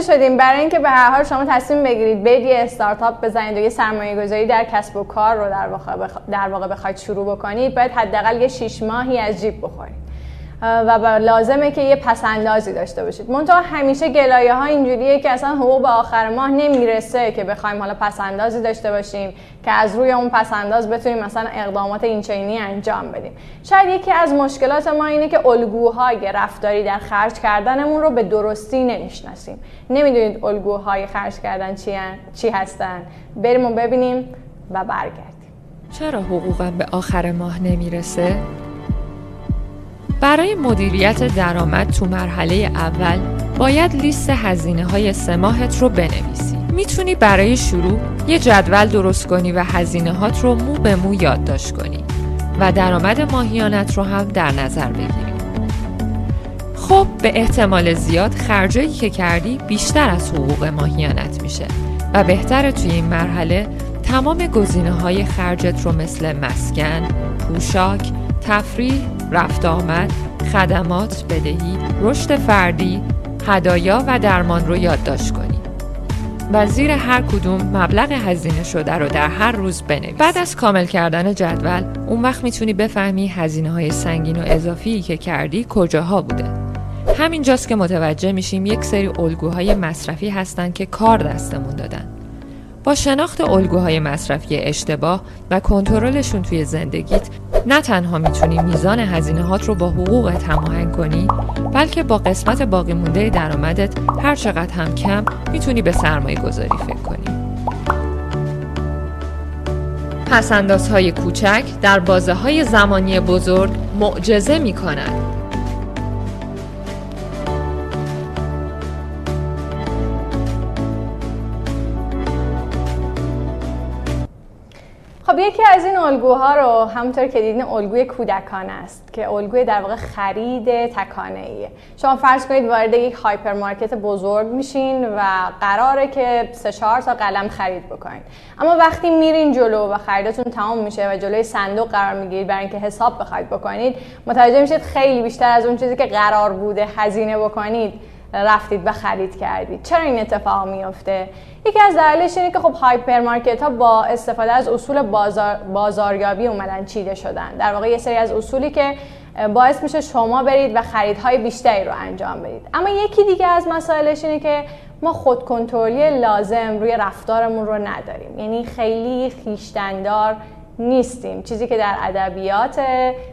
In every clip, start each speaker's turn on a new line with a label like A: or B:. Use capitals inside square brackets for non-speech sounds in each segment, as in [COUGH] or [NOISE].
A: متوجه شدیم برای اینکه به هر حال شما تصمیم بگیرید برید یه استارتاپ بزنید و یه سرمایه گذاری در کسب و کار رو در واقع. در واقع بخواید شروع بکنید باید حداقل یه شیش ماهی از جیب بخورید و لازمه که یه پسندازی داشته باشید. منتها همیشه گلایه ها اینجوریه که اصلا حقوق به آخر ماه نمی‌رسه که بخوایم حالا پسندازی داشته باشیم که از روی اون پسنداز بتونیم مثلا اقدامات اینچینی انجام بدیم. شاید یکی از مشکلات ما اینه که الگوهای رفتاری در خرج کردنمون رو به درستی نمی‌شناسیم. نمی‌دونید الگوهای خرج کردن چی, چی هستن. بریم و ببینیم و برگردیم.
B: چرا حقوقم به آخر ماه نمی‌رسه؟ برای مدیریت درآمد تو مرحله اول باید لیست هزینه های سه ماهت رو بنویسی. می‌تونی برای شروع یه جدول درست کنی و هزینه هات رو مو به مو یادداشت کنی و درآمد ماهیانت رو هم در نظر بگیری. خب به احتمال زیاد خرجایی که کردی بیشتر از حقوق ماهیانت میشه و بهتره توی این مرحله تمام گزینه های خرجت رو مثل مسکن، پوشاک، تفریح، رفت آمد، خدمات، بدهی، رشد فردی، هدایا و درمان رو یادداشت کنید. و زیر هر کدوم مبلغ هزینه شده رو در هر روز بنویس. بعد از کامل کردن جدول، اون وقت می‌تونی بفهمی هزینه های سنگین و اضافی که کردی کجاها بوده. همینجاست که متوجه میشیم یک سری الگوهای مصرفی هستن که کار دستمون دادن. با شناخت الگوهای مصرفی اشتباه و کنترلشون توی زندگیت نه تنها می‌تونی میزان هزینه هات رو با حقوقت هماهنگ کنی بلکه با قسمت باقی مونده درآمدت هر چقدر هم کم می‌تونی به سرمایه گذاری فکر کنی. پسندازهای کوچک در بازه های زمانی بزرگ معجزه می‌کنند.
A: از این الگوها رو همونطور که دیدین الگوی کودکانه است که الگوی در واقع خرید تکانه ایه شما فرض کنید وارد یک هایپر مارکت بزرگ میشین و قراره که سه چهار تا قلم خرید بکنید. اما وقتی میرین جلو و خریدتون تمام میشه و جلوی صندوق قرار می‌گیرید برای اینکه حساب بخواید بکنید متوجه میشید خیلی بیشتر از اون چیزی که قرار بوده هزینه بکنید. رفتید و خرید کردید. چرا این اتفاق میفته یکی از دلایلش اینه که خب هایپرمارکت ها با استفاده از اصول بازار، بازاریابی اومدن چیده شدن. در واقع یه سری از اصولی که باعث میشه شما برید و خریدهای بیشتری رو انجام بدید. اما یکی دیگه از مسائلش اینه که ما خودکنترلی لازم روی رفتارمون رو نداریم. یعنی خیلی خیشتندار نیستیم. چیزی که در ادبیات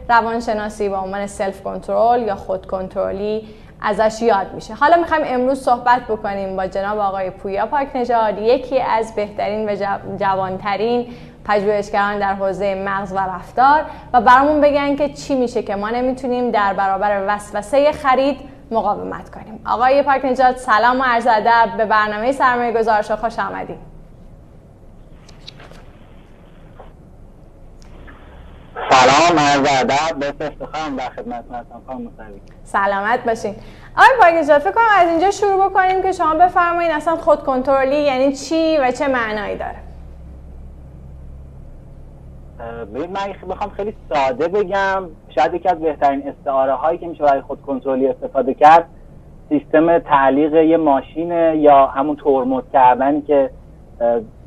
A: روانشناسی با عنوان سلف کنترل یا خود کنترلی ازش یاد میشه. حالا می‌خوایم امروز صحبت بکنیم با جناب آقای پویا پاک نژاد یکی از بهترین و جوانترین پژوهشگران در حوزه مغز و رفتار و برامون بگن که چی میشه که ما نمی‌تونیم در برابر وسوسه خرید مقاومت کنیم. آقای پاک نژاد سلام و عرض ادب. به برنامه سرمایه گذارش خوش آمدید.
C: سلام عرض ادب. به افتخارم در خدمتتون هستم. خانم
A: سلامت باشین. آقای پاکیزاد فکر کنم از اینجا شروع بکنیم که شما بفرمایید اصلا خود کنترلی یعنی چی و چه معنایی داره.
C: ببین من بخوام خیلی ساده بگم. شاید یکی از بهترین استعاره هایی که میشه برای خود کنترلی استفاده کرد سیستم تعلیق یه ماشین یا همون ترمز کردنی که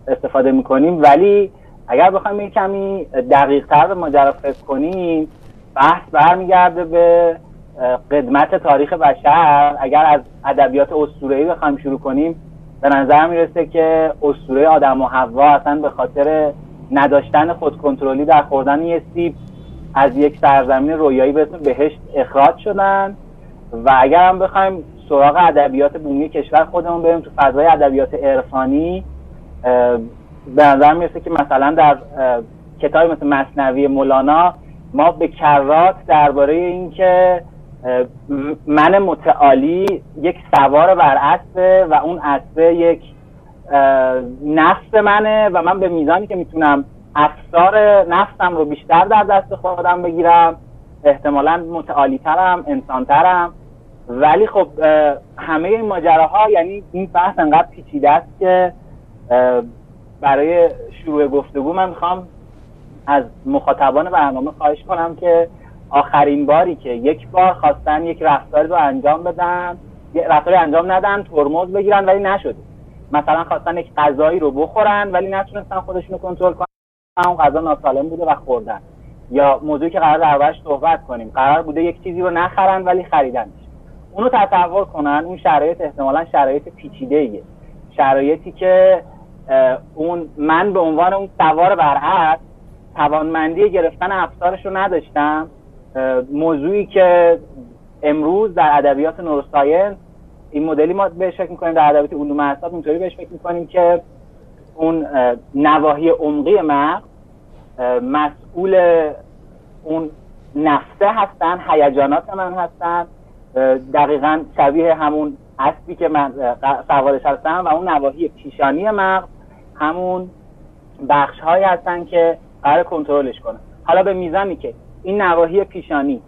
C: استفاده می‌کنیم. ولی اگر بخوایم یه کمی دقیق تر به ماجرا فکر کنیم بحث برمیگرده به قدمت تاریخ بشر. اگر از ادبیات اسطوره‌ای بخوایم شروع کنیم به نظر می‌رسه که اسطوره آدم و حوا اصلا به خاطر نداشتن خودکنترلی در خوردن یه سیب از یک سرزمین رویایی به اسم بهشت اخراج شدن. و اگر هم بخوایم سراغ ادبیات بومی کشور خودمون بریم تو فضای ادبیات عرفانی به نظر می‌رسه که مثلا در کتابی مثل مصنوی مولانا ما به کرات درباره اینکه من متعالی یک سوار بر اسبه و اون اسبه یک نفس منه و من به میزانی که می‌تونم افسار نفسم رو بیشتر در دست خودم بگیرم احتمالا متعالی ترم انسان ترم ولی خب همه این ماجراها یعنی این بحث انقدر پیچیده است که برای شروع گفتگو من می‌خوام از مخاطبان برنامه خواهش کنم که آخرین باری که یک بار خواستن یک رفتاری رو انجام بدن رفتاری انجام ندن ترمز بگیرن ولی نشده مثلا خواستن یک غذایی رو بخورن ولی نتونستن خودشون رو کنترل کنن اون غذا ناسالم بوده و خوردن. یا موضوعی که قرار دربارش صحبت کنیم. قرار بوده یک چیزی رو نخرن ولی خریدنش اونو تصور کنن اون شرایط احتمالا شرایط پیچیده ایه شرایطی که اون من به عنوان اون سوار بر توانمندی گرفتن افسارش رو نداشتم. موضوعی که امروز در ادبیات نوروساینس این مدلی ما بهش فکر می‌کنیم در ادبیات علوم اعصاب اینطوری بهش فکر می‌کنیم که اون نواحی عمقی مغز مسئول اون نفسه هستن هیجانات من هستن. دقیقا شبیه همون اسبی که من سوارش هستم و اون نواحی پیشانی مغز همون بخش هایی هستن که قرار کنترلش کنه حالا به میزانی که این نواحی پیشانی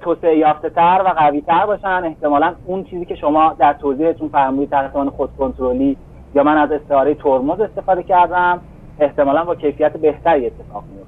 C: توسعه یافته تر و قوی تر باشن احتمالا اون چیزی که شما در توضیحتون فرمودید تحت خود کنترلی یا من از استعاره ترمز استفاده کردم احتمالا با کیفیت بهتری اتفاق میفته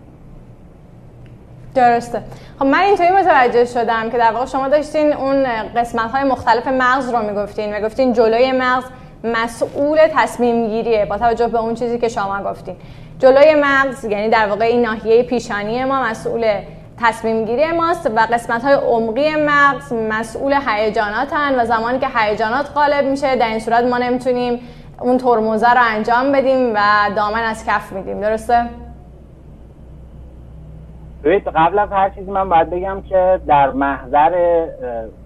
A: درسته. خب من اینطوری متوجه شدم که در واقع شما داشتین اون قسمت های مختلف مغز رو می‌گفتین و گفتین جلوی مغز مسئول تصمیم گیریه با توجه به اون چیزی که شما گفتین. جلوی مغز یعنی در واقع این ناحیه پیشانی ما مسئول تصمیم گیری ماست و قسمت های عمقی مغز مسئول هیجاناتن و زمانی که هیجانات غالب میشه در این صورت ما نمی‌تونیم اون ترمزه رو انجام بدیم و دامن از کف میدیم. درسته؟
C: ببینید قبل از هر چیزی من باید بگم که در محضر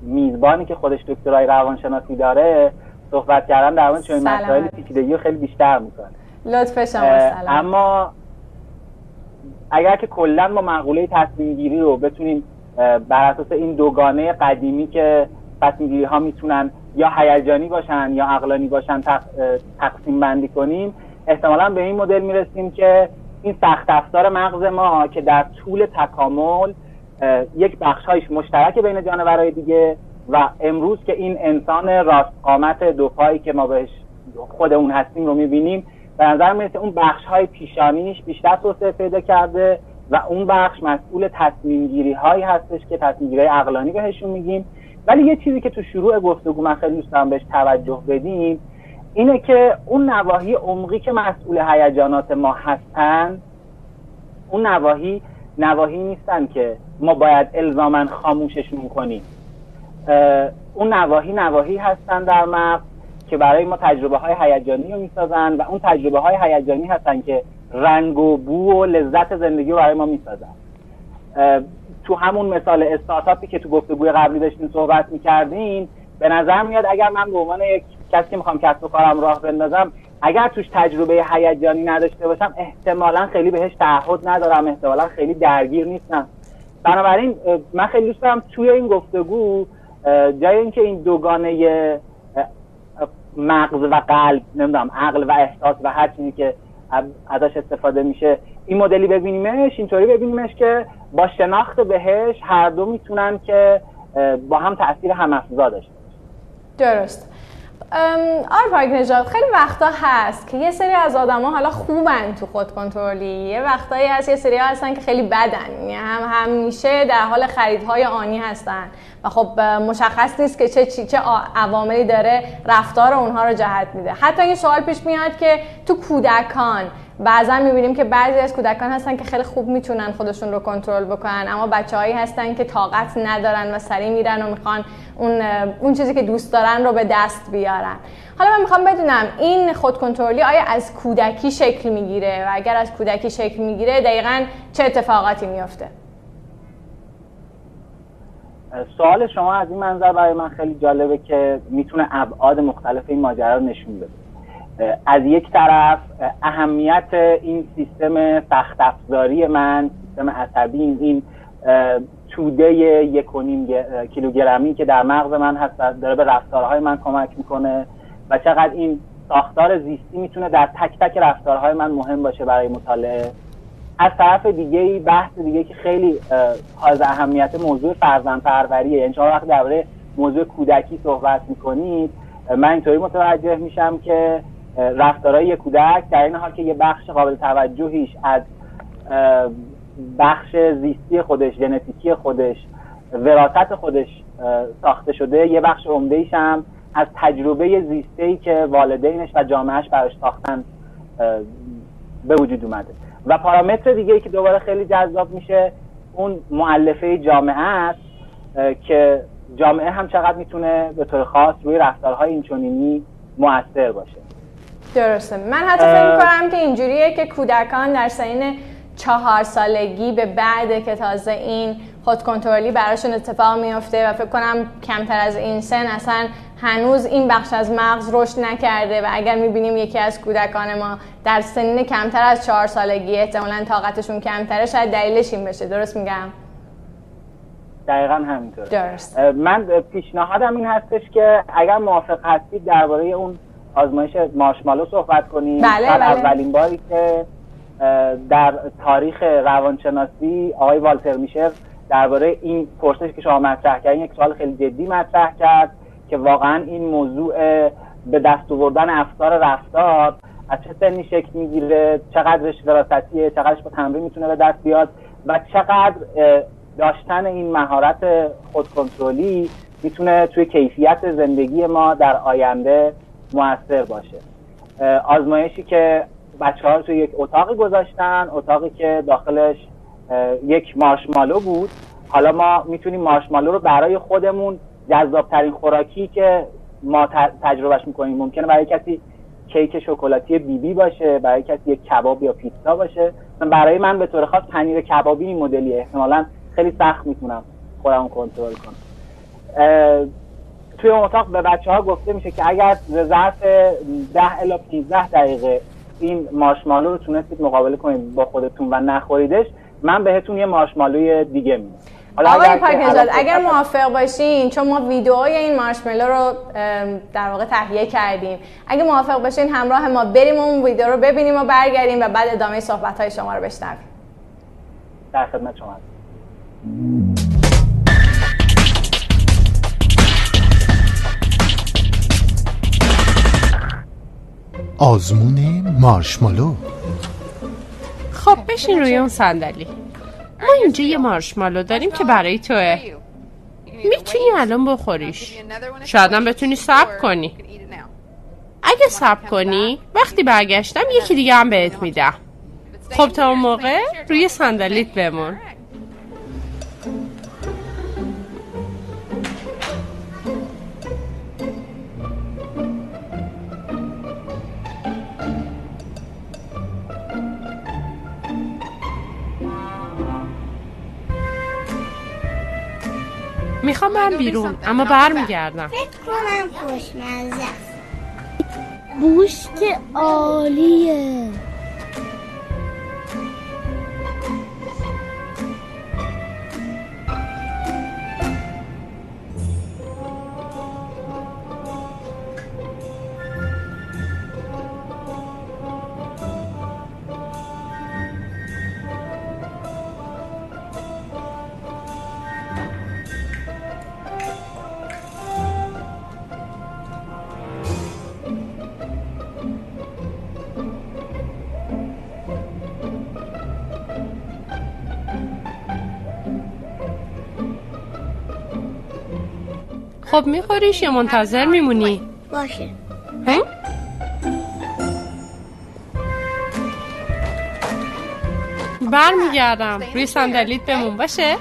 C: میزبانی که خودش دکترای روانشناسی داره صحبت کردن در مورد چنین مسائل پیچیدگی خیلی بیشتر می‌کنه.
A: لطف شما سلام.
C: اما اگر که کلا ما مقوله تصمیم گیری رو بتونیم بر اساس این دوگانه قدیمی که تصمیم گیری ها می‌تونن یا هیجانی باشن یا عقلانی باشن تقسیم بندی کنیم احتمالا به این مدل می‌رسیم که این سخت افزار مغز ما که در طول تکامل یک بخشهایش مشترک بین جانورهای دیگه و امروز که این انسان راست قامت دو پایی که ما بهش خود اون هستیم رو می‌بینیم به نظر می‌رسه اون بخش های پیشانیش بیشتر توسعه پیدا کرده و اون بخش مسئول تصمیم گیری هایی هستش که تصمیم گیری عقلانی بهشون میگیم. ولی یه چیزی که تو شروع گفتگو من خیلی دوست دارم بهش توجه بدیم اینه که اون نواحی عمقی که مسئول هیجانات ما هستن اون نواحی نواحی نیستن که ما باید الزاما خاموششون کنیم. اون نواحی نواحی هستن در مغز که برای ما تجربه های هیجانی رو می‌سازن و اون تجربه های هیجانی هستن که رنگ و بو و لذت زندگی رو برای ما می‌سازن. تو همون مثال استارتاپی که تو گفتگوی قبلی داشتیم صحبت می‌کردین به نظر میاد اگر من به عنوان یک کسی که می‌خوام کسب و کارم راه بندازم اگر توش تجربه هیجانی نداشته باشم احتمالا خیلی بهش تعهد ندارم احتمالا خیلی درگیر نیستم. بنابراین من خیلی دوست دارم توی این گفتگو جای اینکه این دوگانه مغز و قلب نمی‌دونم عقل و احساس و هر چیزی که ازش استفاده میشه این مدلی ببینیمش اینطوری ببینیمش که با شناخت بهش هر دو می‌تونن که با هم تاثیر هم افزا داشته
A: درست. آر پاک نجات خیلی وقتا هست که یه سری از آدما حالا خوبن تو خود کنترلی. یه وقتایی هست یه سری هستن که خیلی بدن. یعنی هم همیشه در حال خریدهای آنی هستن. و خب مشخص نیست که چه چه عواملی داره رفتار اونها رو جهت میده. حتی این سوال پیش میاد که تو کودکان بعضا می‌بینیم که بعضی از کودکان هستن که خیلی خوب می‌تونن خودشون رو کنترل بکنن اما بچه هایی هستن که طاقت ندارن و سریع میرن و می‌خوان اون, اون چیزی که دوست دارن رو به دست بیارن. حالا من می‌خوام بدونم این خودکنترلی آیا از کودکی شکل می‌گیره؟ و اگر از کودکی شکل می‌گیره دقیقا چه اتفاقاتی میفته
C: سوال شما از این منظر برای من خیلی جالبه که می‌تونه ابعاد مختلف این ماجرا رو نشون بده. از یک طرف اهمیت این سیستم سخت افزاری من سیستم عصبی این توده یک و نیم کیلوگرمی که در مغز من هست داره به رفتارهای من کمک می‌کنه و چقدر این ساختار زیستی می‌تونه در تک تک رفتارهای من مهم باشه برای مطالعه. از طرف دیگه بحث دیگه که خیلی حائز اهمیت موضوع فرزند پروریه یعنی شما وقتی درباره موضوع کودکی صحبت می‌کنید من اینطوری متوجه میشم که رفتارهای کودک در این حال که یه بخش قابل توجهیش از بخش زیستی خودش ژنتیکی خودش وراثت خودش ساخته شده یه بخش عمده هم از تجربه زیسته ای که والدینش و جامعهش براش ساختن به وجود اومده. و پارامتر دیگه ای که دوباره خیلی جذاب میشه اون معلفه جامعه است که جامعه هم چقدر می‌تونه به طور خاص روی رفتارهای اینچنینی موثر باشه.
A: درسته. من حتی فکر می‌کنم که اینجوریه که کودکان در سین چهار سالگی به بعد که تازه این خود کنترلی براشون اتفاق میفته و فکر کنم کمتر از این سن اصلا هنوز این بخش از مغز رشد نکرده و اگر می‌بینیم یکی از کودکان ما در سنین کمتر از چهار سالگی احتمالا طاقتشون کمتره شاید دلیلش این بشه. درست میگم؟
C: دقیقا همینطوره.
A: درست.
C: من پیشنهادم این هستش که اگر موافق هستید درباره اون آزمایش مارشمالو صحبت کنیم
A: بله
C: در
A: بله.
C: اولین باری که در تاریخ روانشناسی آقای والتر میشر درباره این پرسش که شما مطرح کردین یک سوال خیلی جدی مطرح کرد که واقعا این موضوع به دست آوردن افکار رفتار از چه سنی شکل می‌گیره چقدرش وراسیه چقدرش با تمرین می‌تونه به دست بیاد و چقدر داشتن این مهارت خودکنترلی می‌تونه توی کیفیت زندگی ما در آینده موثر باشه. آزمایشی که بچه ها رو توی یک اتاقی گذاشتن اتاقی که داخلش یک مارشمالو بود. حالا ما می‌تونیم مارشمالو رو برای خودمون جذابترین خوراکی که ما تجربهش می‌کنیم ممکنه برای کسی کیک شکلاتی بی بی باشه برای کسی یک کباب یا پیتزا باشه. برای من به طور خاص پنیر کبابی این مدلیه احتمالا خیلی سخت می‌تونم خودم کنترل کنم. توی اتاق به بچه ها گفته میشه که اگر ظرف 10 الا 15 دقیقه این مارشمالو رو تونستید مقابله کنید با خودتون و نخوریدش من بهتون یه مارشمالوی دیگه میدم.
A: آقای پاکنزاد اگر موافق باشین چون ما ویدئوی این مارشملو رو در واقع تهیه کردیم. اگه موافق باشین همراه ما بریم اون ویدیو رو ببینیم و برگردیم و بعد ادامه صحبت های شما رو بشنویم.
C: در خدمت شما
D: آزمون مارشمالو.
E: خب بشین روی اون صندلی. ما اینجا یه مارشمالو داریم که برای توه. می‌تونی الان بخوریش. شایدم بتونی سب کنی. اگه سب کنی وقتی برگشتم یکی دیگه هم بهت میدم. خب تا اون موقع روی صندلیت بمون. می‌خوام برم بیرون اما برمیگردم.
F: فکر کنم خوشمزه بوشت عالیه.
E: خب میخوریش یا منتظر میمونی؟
F: باشه.
E: برمیگردم. روی صندلیت بمون باشه؟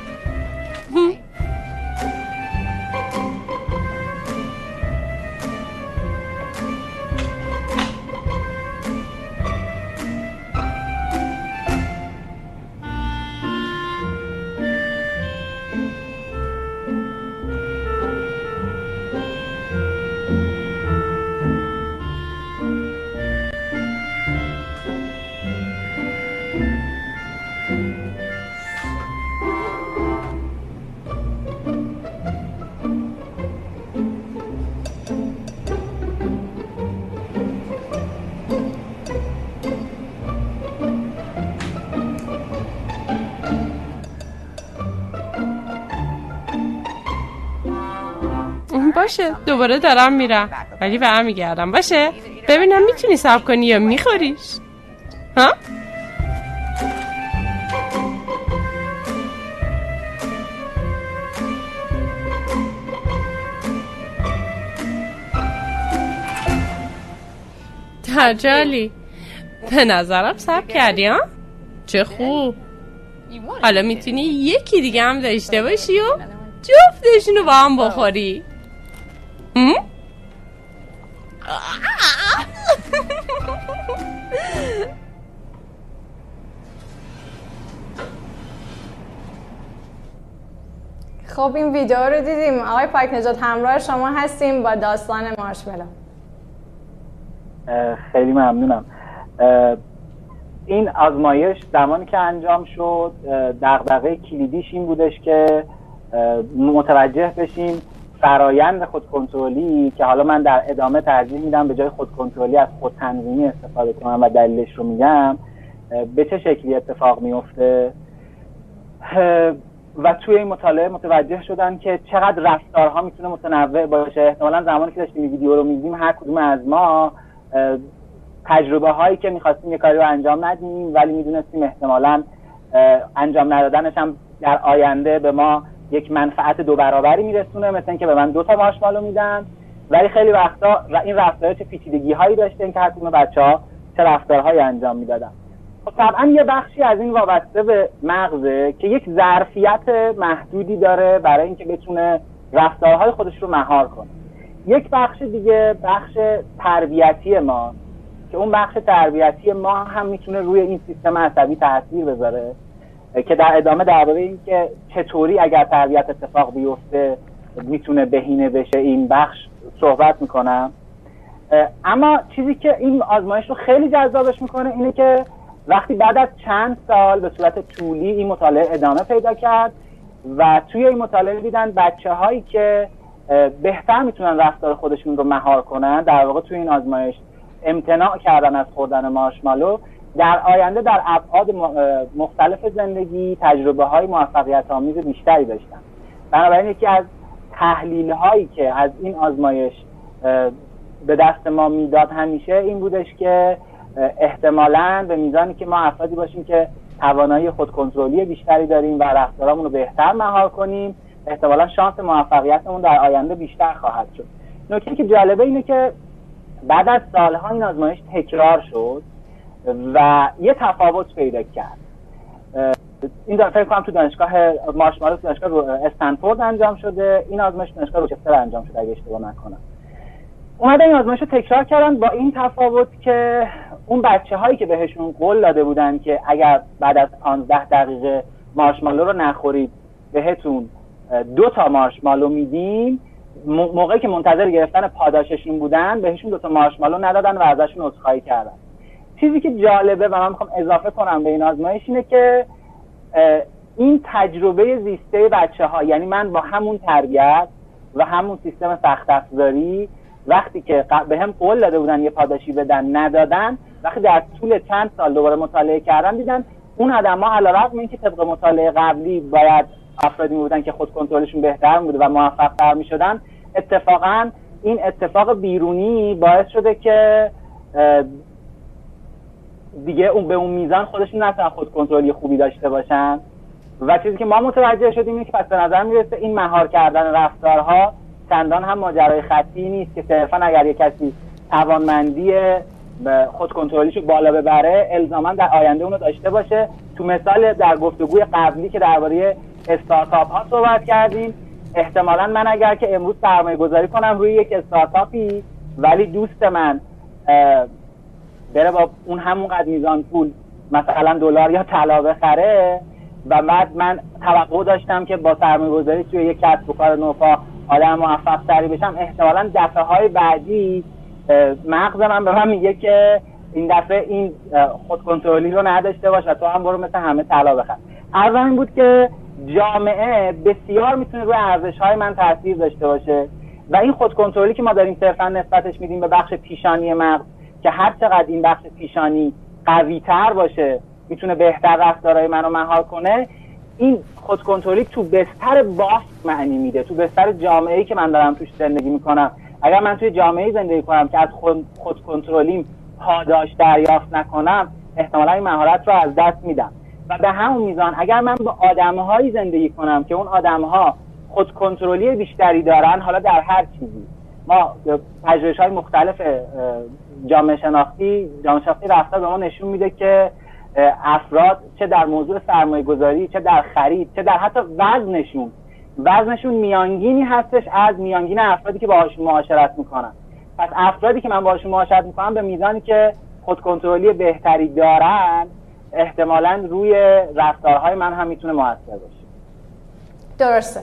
E: باشه. دوباره دارم میرم. ولی برمیگردم باشه؟ ببینم می‌تونی صبر کنی یا میخوریش. ها؟ تجالی به نظرم سب کردی ها؟ چه خوب. حالا می‌تونی یکی دیگه هم داشته باشی و جفتشونو با هم بخوری. [LAUGHS]
A: خب این ویدیو رو دیدیم. آقای پاک نجات همراه شما هستیم با داستان مارشملو.
C: خیلی ممنونم. این آزمایش زمانی که انجام شد دغدغه کلیدیش این بودش که متوجه بشیم فرایند خودکنترلی که حالا من در ادامه ترجیح میدم به جای خودکنترلی از خودتنظیمی استفاده کنم و دلیلش رو میگم به چه شکلی اتفاق میفته؟ و توی این مطالعه متوجه شدن که چقدر رفتارها می‌تونه متنوع باشه. احتمالا زمانی که داشتیم ویدیو رو میدیم هر کدوم از ما تجربه هایی که می‌خواستیم یه کاری رو انجام ندیم ولی می‌دونستیم احتمالا انجام ندادنش هم در آینده به ما یک منفعت دو برابری میرسونه مثل اینکه به من دو تا مارشمالو میدن. ولی خیلی وقتا این رفتارها چه پیچیدگی هایی داشته که هر کدوم بچه ها چه رفتارهایی انجام می‌دادن. خب طبعا یه بخشی از این وابسته به مغزه که یک ظرفیت محدودی داره برای اینکه بتونه رفتارهای خودش رو مهار کنه. یک بخش دیگه بخش تربیتی ما که اون بخش تربیتی ما هم می‌تونه روی این سیستم عصبی تاثیر بذاره. که در ادامه درباره اینکه چطوری اگر تربیت اتفاق بیفته می‌تونه بهینه بشه این بخش صحبت می‌کنم. اما چیزی که این آزمایش رو خیلی جذابش می‌کنه اینه که وقتی بعد از چند سال به صورت طولی این مطالعه ادامه پیدا کرد و توی این مطالعه دیدن بچه هایی که بهتر می‌تونن رفتار خودشون رو مهار کنن در واقع توی این آزمایش امتناع کردن از خوردن مارشمالو در آینده در ابعاد مختلف زندگی تجربه های موفقیت آمیز بیشتری داشتن بنابراین یکی از تحلیل هایی که از این آزمایش به دست ما می‌داد همیشه این بودش که احتمالا به میزانی که ما افرادی باشیم که توانایی خودکنترلی بیشتری داریم و رفتارمون رو بهتر مهار کنیم احتمالا شانس موفقیتمون در آینده بیشتر خواهد شد. نکته که جالبه اینه که بعد از سالها این آزمایش تکرار شد. و یه تفاوت پیدا کرد. این دفعه فکر کنم تو دانشگاه مارشمالو تو دانشگاه استنفورد انجام شده. این آزمایش دانشگاه روچستر انجام شده اگه اشتباه نکنم. اومدن این آزمایش رو تکرار کردن با این تفاوت که اون بچه هایی که بهشون قول داده بودن که اگر بعد از 15 دقیقه مارشمالو رو نخورید بهتون دو تا مارشمالو میدیم موقعی که منتظر گرفتن پاداششون بودن بهشون دو تا مارشمالو ندادن و ازشون عذرخواهی کردن. چیزی که جالبه و من می‌خوام اضافه کنم به این آزمایش اینه که این تجربه زیسته بچه ها یعنی من با همون تربیت و همون سیستم سخت افزاری وقتی که به هم قول داده بودن یه پاداشی بدن ندادن وقتی در طول چند سال دوباره مطالعه کردن دیدن اون آدم ها علیرغم اینکه طبق مطالعه قبلی باید افرادی بودن که خود کنترلشون بهتر بوده و موفق تر می شدن اتفاقا این اتفاق بیرونی باعث شده که دیگه اون به اون میزان خودشون نتونن خود کنترلی خوبی داشته باشن. و چیزی که ما متوجه شدیم اینه که پس به نظر می‌رسه این مهار کردن رفتارها چندان هم ماجرای خطی نیست که صرفا اگر یک کسی توانمندی خود کنترلیشو بالا ببره الزاما در آینده اونو داشته باشه. تو مثال در گفتگوی قبلی که درباره استارتاپ ها صحبت کردیم احتمالا من اگر که امروز سرمایه گذاری کنم روی یک استارتاپی ولی دوست من بره با اون همون قد میزان پول مثلا دلار یا طلا بخره. و بعد من توقع داشتم که با سرمایه گذاری توی یک کسب و کار نوپا آدم موفق تری بشم. احتمالا دفعه های بعدی مغز من به من میگه که این دفعه این خود کنترلی رو نداشته باش و تو هم برو مثل همه طلا بخر. از این بود که جامعه بسیار می‌تونه روی ارزش های من تاثیر داشته باشه. و این خود کنترلی که ما داریم صرفا نسبتش میدیم به بخش پیشانی مغز که هر چقدر این بخش پیشانی قوی تر باشه می‌تونه بهتر رفتارهای منو مهار کنه این خود کنترلی تو بستر باست معنی میده تو بستر جامعه ای که من دارم توش زندگی می‌کنم. اگر من توی جامعه زندگی کنم که از خود, خود کنترلیم پاداش دریافت نکنم احتمالا این مهارت رو از دست میدم. و به همون میزان اگر من با آدمهایی زندگی کنم که اون آدمها خود کنترلی بیشتری دارن حالا در هر چیزی. ما پژوهش های مختلف جامعه شناختی جامعه شناختی رفتار به ما نشون میده که افراد چه در موضوع سرمایه گذاری چه در خرید چه در حتی وزنشون. وزنشون میانگینی هستش از میانگین افرادی که باهاشون معاشرت می‌کنن. پس افرادی که من باهاشون معاشرت می‌کنم به میزانی که خودکنترلی بهتری دارن احتمالا روی رفتارهای من هم می‌تونه موثر باشه.
A: درسته.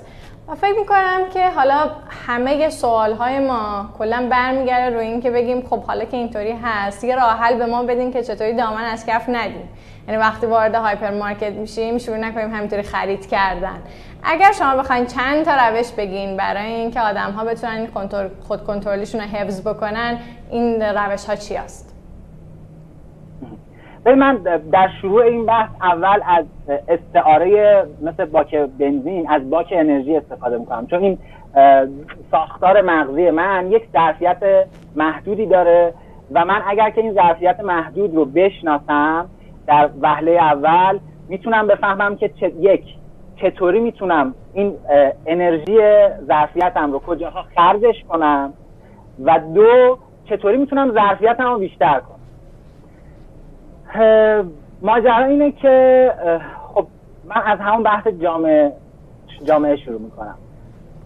A: و فکر می‌کنم که حالا همه سوال های ما کلا برمیگرده روی این که بگیم خب حالا که اینطوری هست یه راه حل به ما بدین که چطوری دامن از کف ندیم یعنی وقتی وارد هایپر مارکت میشیم شروع نکنیم همینطوری خرید کردن اگر شما بخواین چند تا روش بگین برای اینکه آدم ها بتونن خود کنترلشون رو حفظ بکنن این روش ها چی هست؟
C: من در شروع این بحث اول از استعاره مثل باک بنزین از باک انرژی استفاده می‌کنم. چون این ساختار مغزی من یک ظرفیت محدودی داره و من اگر که این ظرفیت محدود رو بشناسم در وهله اول می‌تونم بفهمم که یک چطوری می‌تونم این انرژی ظرفیتم رو کجاها خرجش کنم و دو چطوری می‌تونم ظرفیتم رو بیشتر کنم. ماجرا اینه که خب من از همون بحث جامعه جامعه شروع می‌کنم.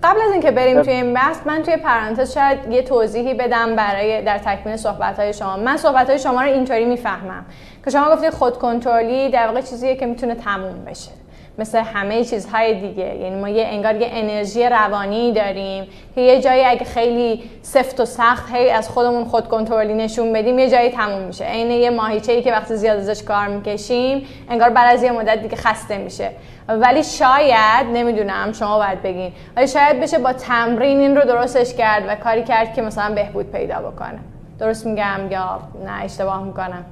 A: قبل از اینکه بریم توی این بحث من توی پرانتز شاید یه توضیحی بدم برای در تکمیل صحبت های شما. من صحبت های شما رو اینطوری می‌فهمم که شما گفتید خود کنترلی در واقع چیزیه که می‌تونه تموم بشه. مثل همه چیزهای دیگه. یعنی ما یه انگار یه انرژی روانی داریم که یه جایی اگه خیلی سفت و سخت هی از خودمون خود کنترلی نشون بدیم یه جایی تموم میشه. عین یه ماهیچه ای که وقتی زیاد ازش کار می‌کشیم انگار بعد از یه مدت دیگه خسته میشه. ولی شاید نمی‌دونم شما باید بگین ولی شاید بشه با تمرین این رو درستش کرد و کاری کرد که مثلا بهبود پیدا بکنه. درست میگم یا نه اشتباه می‌کنم؟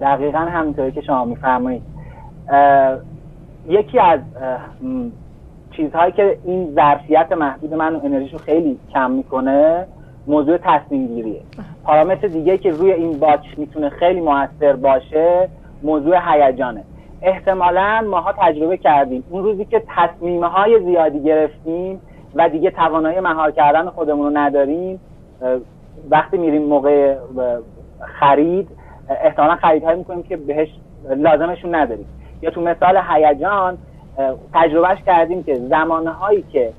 C: دقیقا همینطوری که شما میفرمایید. یکی از چیزهایی که این ظرفیت محدود من انرژیشو خیلی کم می‌کنه موضوع تصمیم گیریه. پارامتر دیگه که روی این باچ می‌تونه خیلی موثر باشه موضوع هیجانه. احتمالا ماها تجربه کردیم. اون روزی که تصمیم های زیادی گرفتیم و دیگه توانایی مهار کردن خودمون رو نداریم وقتی میریم موقع خرید احتمالا خریدهایی می‌کنیم که بهش لازمشون نداریم. یا تو مثال هیجان تجربهش کردیم که زمانهایی که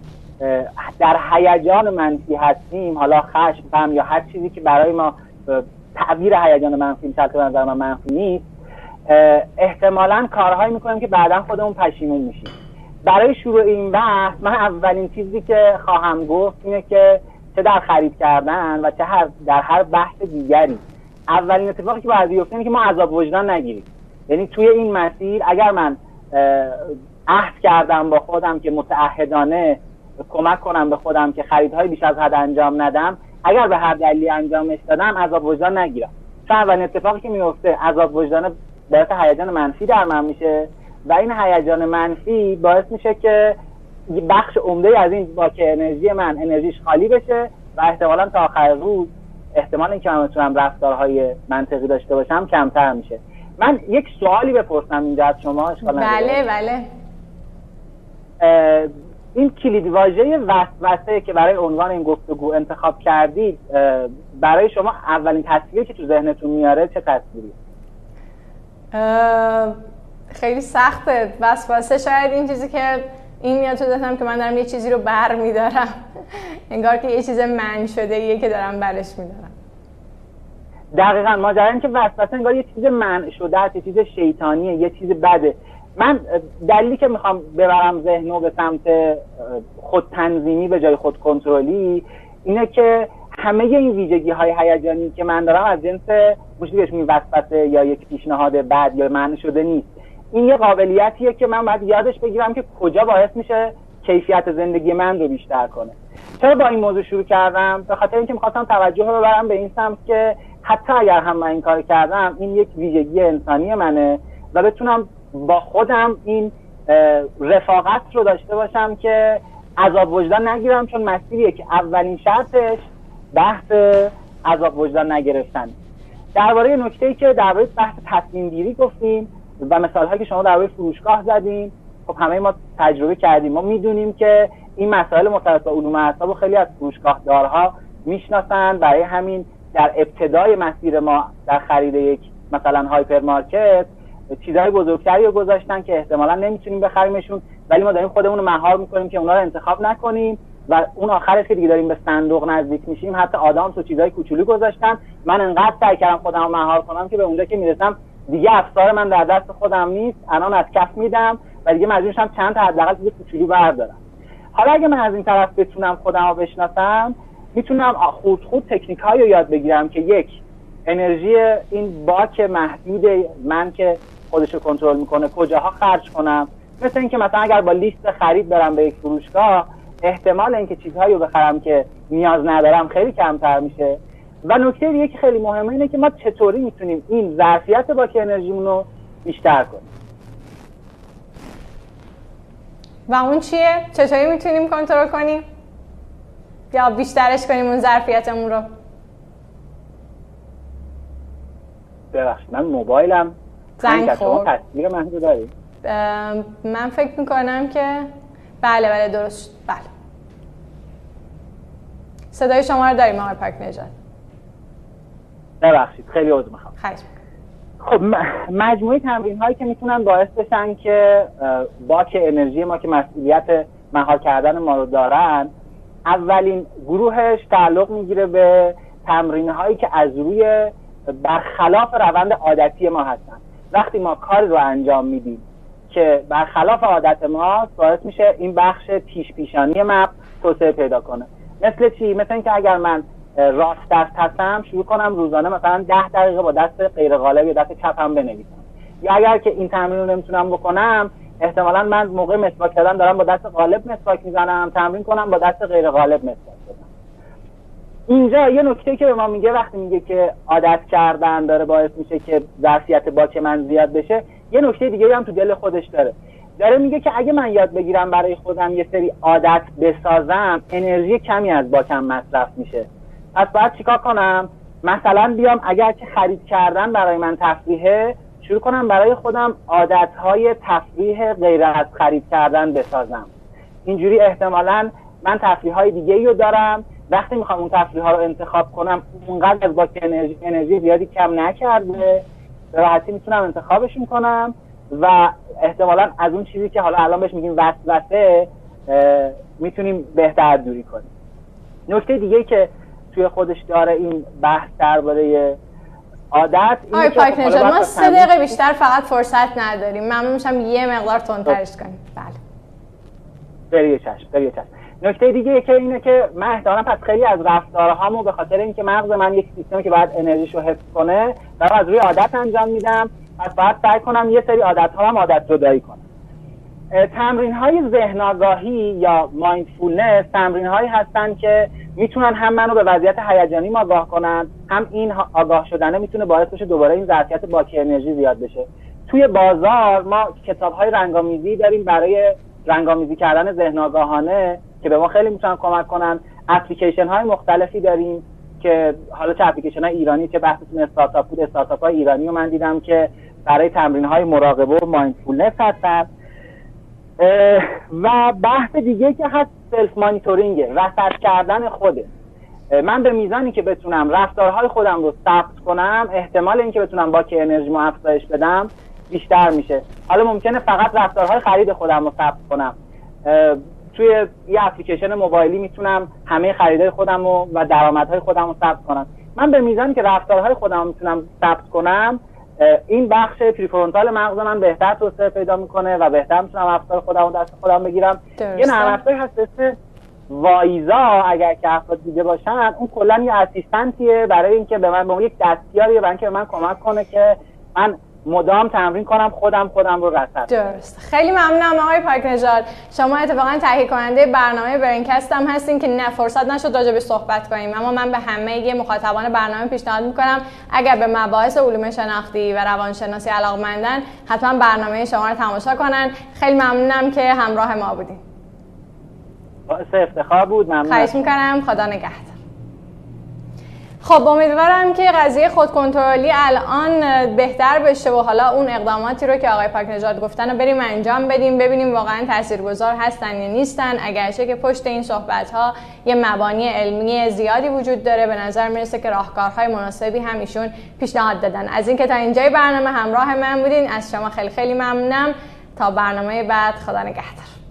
C: در هیجان منفی هستیم حالا خشم غم یا هر چیزی که برای ما تعبیر هیجان منفی که نظر من منفی نیست احتمالا کارهایی می‌کنیم که بعدا خودمون پشیمون میشیم. برای شروع این بحث من اولین چیزی که خواهم گفت اینه که چه در خرید کردن و چه در هر بحث دیگری. اولین اتفاقی که باید بیفته اینه که ما عذاب وجدان نگیریم. یعنی توی این مسیر اگر من عهد کردم با خودم که متعهدانه کمک کنم به خودم که خریدهای بیش از حد انجام ندم اگر به هر دلیلی انجامش دادم عذاب وجدان نگیرم. چون اولین اتفاقی که میفته عذاب وجدان باعث هیجان منفی در من میشه و این هیجان منفی باعث میشه که بخش عمده از این با که انرژی من انرژیش خالی بشه و احتمالا تا آخر روز احتمال اینکه من بتونم رفتارهای منطقی داشته باشم کمتر میشه. من یک سوالی بپرسم اینجا از شما اشکال
A: بله بله.
C: این کلید واژه وسوسه که برای عنوان این گفتگو انتخاب کردید برای شما اولین تصویری که تو ذهنتون میاره چه تصویری؟
A: خیلی سخته. وسوسه شاید این چیزی که این میاد تو ذهنم که من دارم یه چیزی رو بر میدارم [LAUGHS] انگار که یه چیز من شده یه که دارم برش میدارم.
C: دقیقا ماجرا که وسوسه انگار یه چیز من شده یه چیز شیطانیه یه چیز بده. من دلیلی که می‌خوام ببرم ذهنو به سمت خود تنظیمی به جای خود کنترلی اینه که همه این ویژگی های هیجانی که من دارم از جنس مشکلی بهش وسوسه یا یک پیشنهاد بد یا من شده نیست. این یه قابلیتیه که من باید یادش بگیرم که کجا باعث میشه کیفیت زندگی من رو بیشتر کنه. چرا با این موضوع شروع کردم؟ به خاطر اینکه می‌خواستم توجه رو ببرم به این سمت که حتی اگر هم من این کار کردم این یک ویژگی انسانی منه و بتونم با خودم این رفاقت رو داشته باشم که عذاب وجدان نگیرم چون مسیریه که اولین شرطش بحث عذاب وجدان نگرفتن. درباره نکته ای که درباره بحث تصمیم گیری گفتیم و مثال که شما درباره فروشگاه زدیم خب همه ما تجربه کردیم. ما می‌دونیم که این مسائل مرتبط با علوم اعصاب خیلی از فروشگاه دارها می‌شناسن. برای همین در ابتدای مسیر ما در خرید یک مثلا هایپرمارکت چیزهای بزرگتری رو گذاشتن که احتمالا نمی‌تونیم بخریمشون ولی ما داریم خودمون رو مهار می‌کنیم که اونا رو انتخاب نکنیم و اون آخرش که دیگه داریم به صندوق نزدیک میشیم حتی آدامس و چیزهای کوچولو گذاشتن. من انقدر سعی کردم خودم رو مهار کنم که به اونجا که می‌رسم دیگه افسار من در دست خودم نیست الان از کف میدم و دیگه مجبورشم چند تا حداقل چیز کوچولو بردارم. حالا اگه من از این طرف بتونم خودم رو بشناسم می‌تونم خود خود تکنیک رو یاد بگیرم که یک انرژی این باک محدود من که خودش رو کنترل می‌کنه کجاها خرج کنم مثل اینکه مثلا اگر با لیست خرید برم به یک فروشگاه احتمال اینکه چیزهایی رو بخرم که نیاز ندارم خیلی کمتر میشه و نکته دیگه که خیلی مهمه اینه که ما چطوری می‌تونیم این ظرفیت باک انرژیمون رو بیشتر کنیم
A: و اون چیه؟ چطوری می‌تونیم کنترل کنیم؟ یا بیشترش کنیم اون ظرفیتمون رو؟
C: ببخشید من موبایلم.
A: زنگ خورد.
C: تصویر من رو داری؟
A: من فکر می‌کنم که بله بله درست. بله. صدای شما رو داریم آقای پاک نجات
C: ببخشید خیلی عذر می‌خوام. خب مجموعه تمرین هایی که می‌تونن باعث بشن که باک انرژی ما که مسئولیت مهار کردن ما رو دارن اولین گروهش تعلق می‌گیره به تمرین هایی که از روی برخلاف روند عادتی ما هستن. وقتی ما کار رو انجام میدیم که برخلاف عادت ما باعث میشه این بخش پیش پیشانی مغز توسعه پیدا کنه. مثل چی؟ مثل اینکه اگر من راست دست هستم شروع کنم روزانه مثلا ده دقیقه با دست غیر غالب یا دست چپم بنویسم. یا اگر که این تمرین رو نمی‌تونم بکنم احتمالا من موقع مسواک کردن دارم با دست غالب مسواک می‌زنم تمرین کنم با دست غیر غالب مسواک بزنم اینجا یه نکته که به ما میگه وقتی میگه که عادت کردن داره باعث میشه که ظرفیت باک من زیاد بشه یه نکته دیگه هم تو دل خودش داره. داره میگه که اگه من یاد بگیرم برای خودم یه سری عادت بسازم انرژی کمی از باکم مصرف میشه. پس باید چیکار کنم؟ مثلا بیام اگر که خرید کردن برای من تفریحه شروع کنم برای خودم عادتهای تفریح غیر از خرید کردن بسازم. اینجوری احتمالا من تفریح های دیگه رو دارم. وقتی می‌خوام اون تفریح ها رو انتخاب کنم اونقدر از باک انرژی, انرژی زیادی کم نکرده. به راحتی می‌تونم انتخابشون کنم و احتمالا از اون چیزی که حالا الان بهش میگیم وسوسه می‌تونیم بهتر دوری کنیم. نکته دیگه که توی خودش داره این بحث درباره عادت
A: آی پاک نجات ما سه دقیقه بیشتر فقط فرصت نداریم. ممنون میشم یه مقدار تندترش کنیم. بله.
C: بریه چشم بریه چشم. نکته دیگه که اینه که من احتمالا پس خیلی از رفتارهامو به خاطر اینکه مغز من یک سیستمی که باید انرژیشو حفظ کنه و از روی عادت انجام میدم. پس باید سعی کنم یه سری عادت هم عادت زدایی کنم. تمرین های ذهن آگاهی یا مایندفولنس تمرین هایی هستن که می‌تونن هم منو به وضعیت هیجانی آگاه کنن هم این آگاه شدنه می‌تونه باعث بشه دوباره این ظرفیت باکی انرژی زیاد بشه. توی بازار ما کتاب های رنگامیزی داریم برای رنگامیزی کردن ذهن آگاهانه که به ما خیلی می‌تونن کمک کنن. اپلیکیشن های مختلفی داریم که حالا چه اپلیکیشن های ایرانی که بحثتون استارتاپ بود استارتاپ های ایرانی رو من دیدم که برای تمرین های مراقبه و mindfulness هستن. و بحث دیگه که هست self monitoring ه رصد کردن خوده من به میزانی که بتونم رفتارهای خودم رو ثبت کنم احتمال اینکه بتونم باک انرژی مو افزایش بدم بیشتر میشه. حالا ممکنه فقط رفتارهای خرید خودم رو ثبت کنم. توی یه اپلیکیشن موبایلی می‌تونم همه خریدهای خودم رو و درآمدهای خودم رو ثبت کنم. من به میزانی که رفتارهای خودم می‌تونم ثبت کنم این بخش پریفرونتال مغز من بهتر توسعه پیدا می‌کنه و بهتر می‌تونم رفتار خودم دست خودم بگیرم. یه نرم افزاری هست اسم وایزا اگر که افراد دیگه باشن اون کلا یه اسیستنتیه برای اینکه به من به یک دستیاریه برای اینکه به من کمک کنه که من مدام تمرین کنم خودم خودم رو رسد
A: درست خیلی ممنونم آقای پاک نژاد شما اتفاقا تهیه کننده برنامه برینکست هم هستین که نه فرصت نشد راجع به صحبت کنیم. اما من به همه مخاطبان برنامه پیشنهاد می‌کنم اگر به مباحث علوم شناختی و روانشناسی علاقمندن حتما برنامه شما رو تماشا کنن. خیلی ممنونم که همراه ما بودین.
C: باعث افتخار بود. ممنون
A: خواهش می‌کنم. خدا نگهدار. خب امیدوارم که قضیه خودکنترلی الان بهتر بشه و حالا اون اقداماتی رو که آقای پاک نژاد گفتن رو بریم انجام بدیم ببینیم واقعا تاثیرگذار هستن یا نیستن. اگرچه که پشت این صحبت ها یه مبانی علمی زیادی وجود داره به نظر می‌رسه که راهکارهای مناسبی هم ایشون پیشنهاد دادن. از اینکه تا اینجای برنامه همراه من بودین از شما خیلی خیلی ممنونم. تا برنامه بعد خدا نگهدار.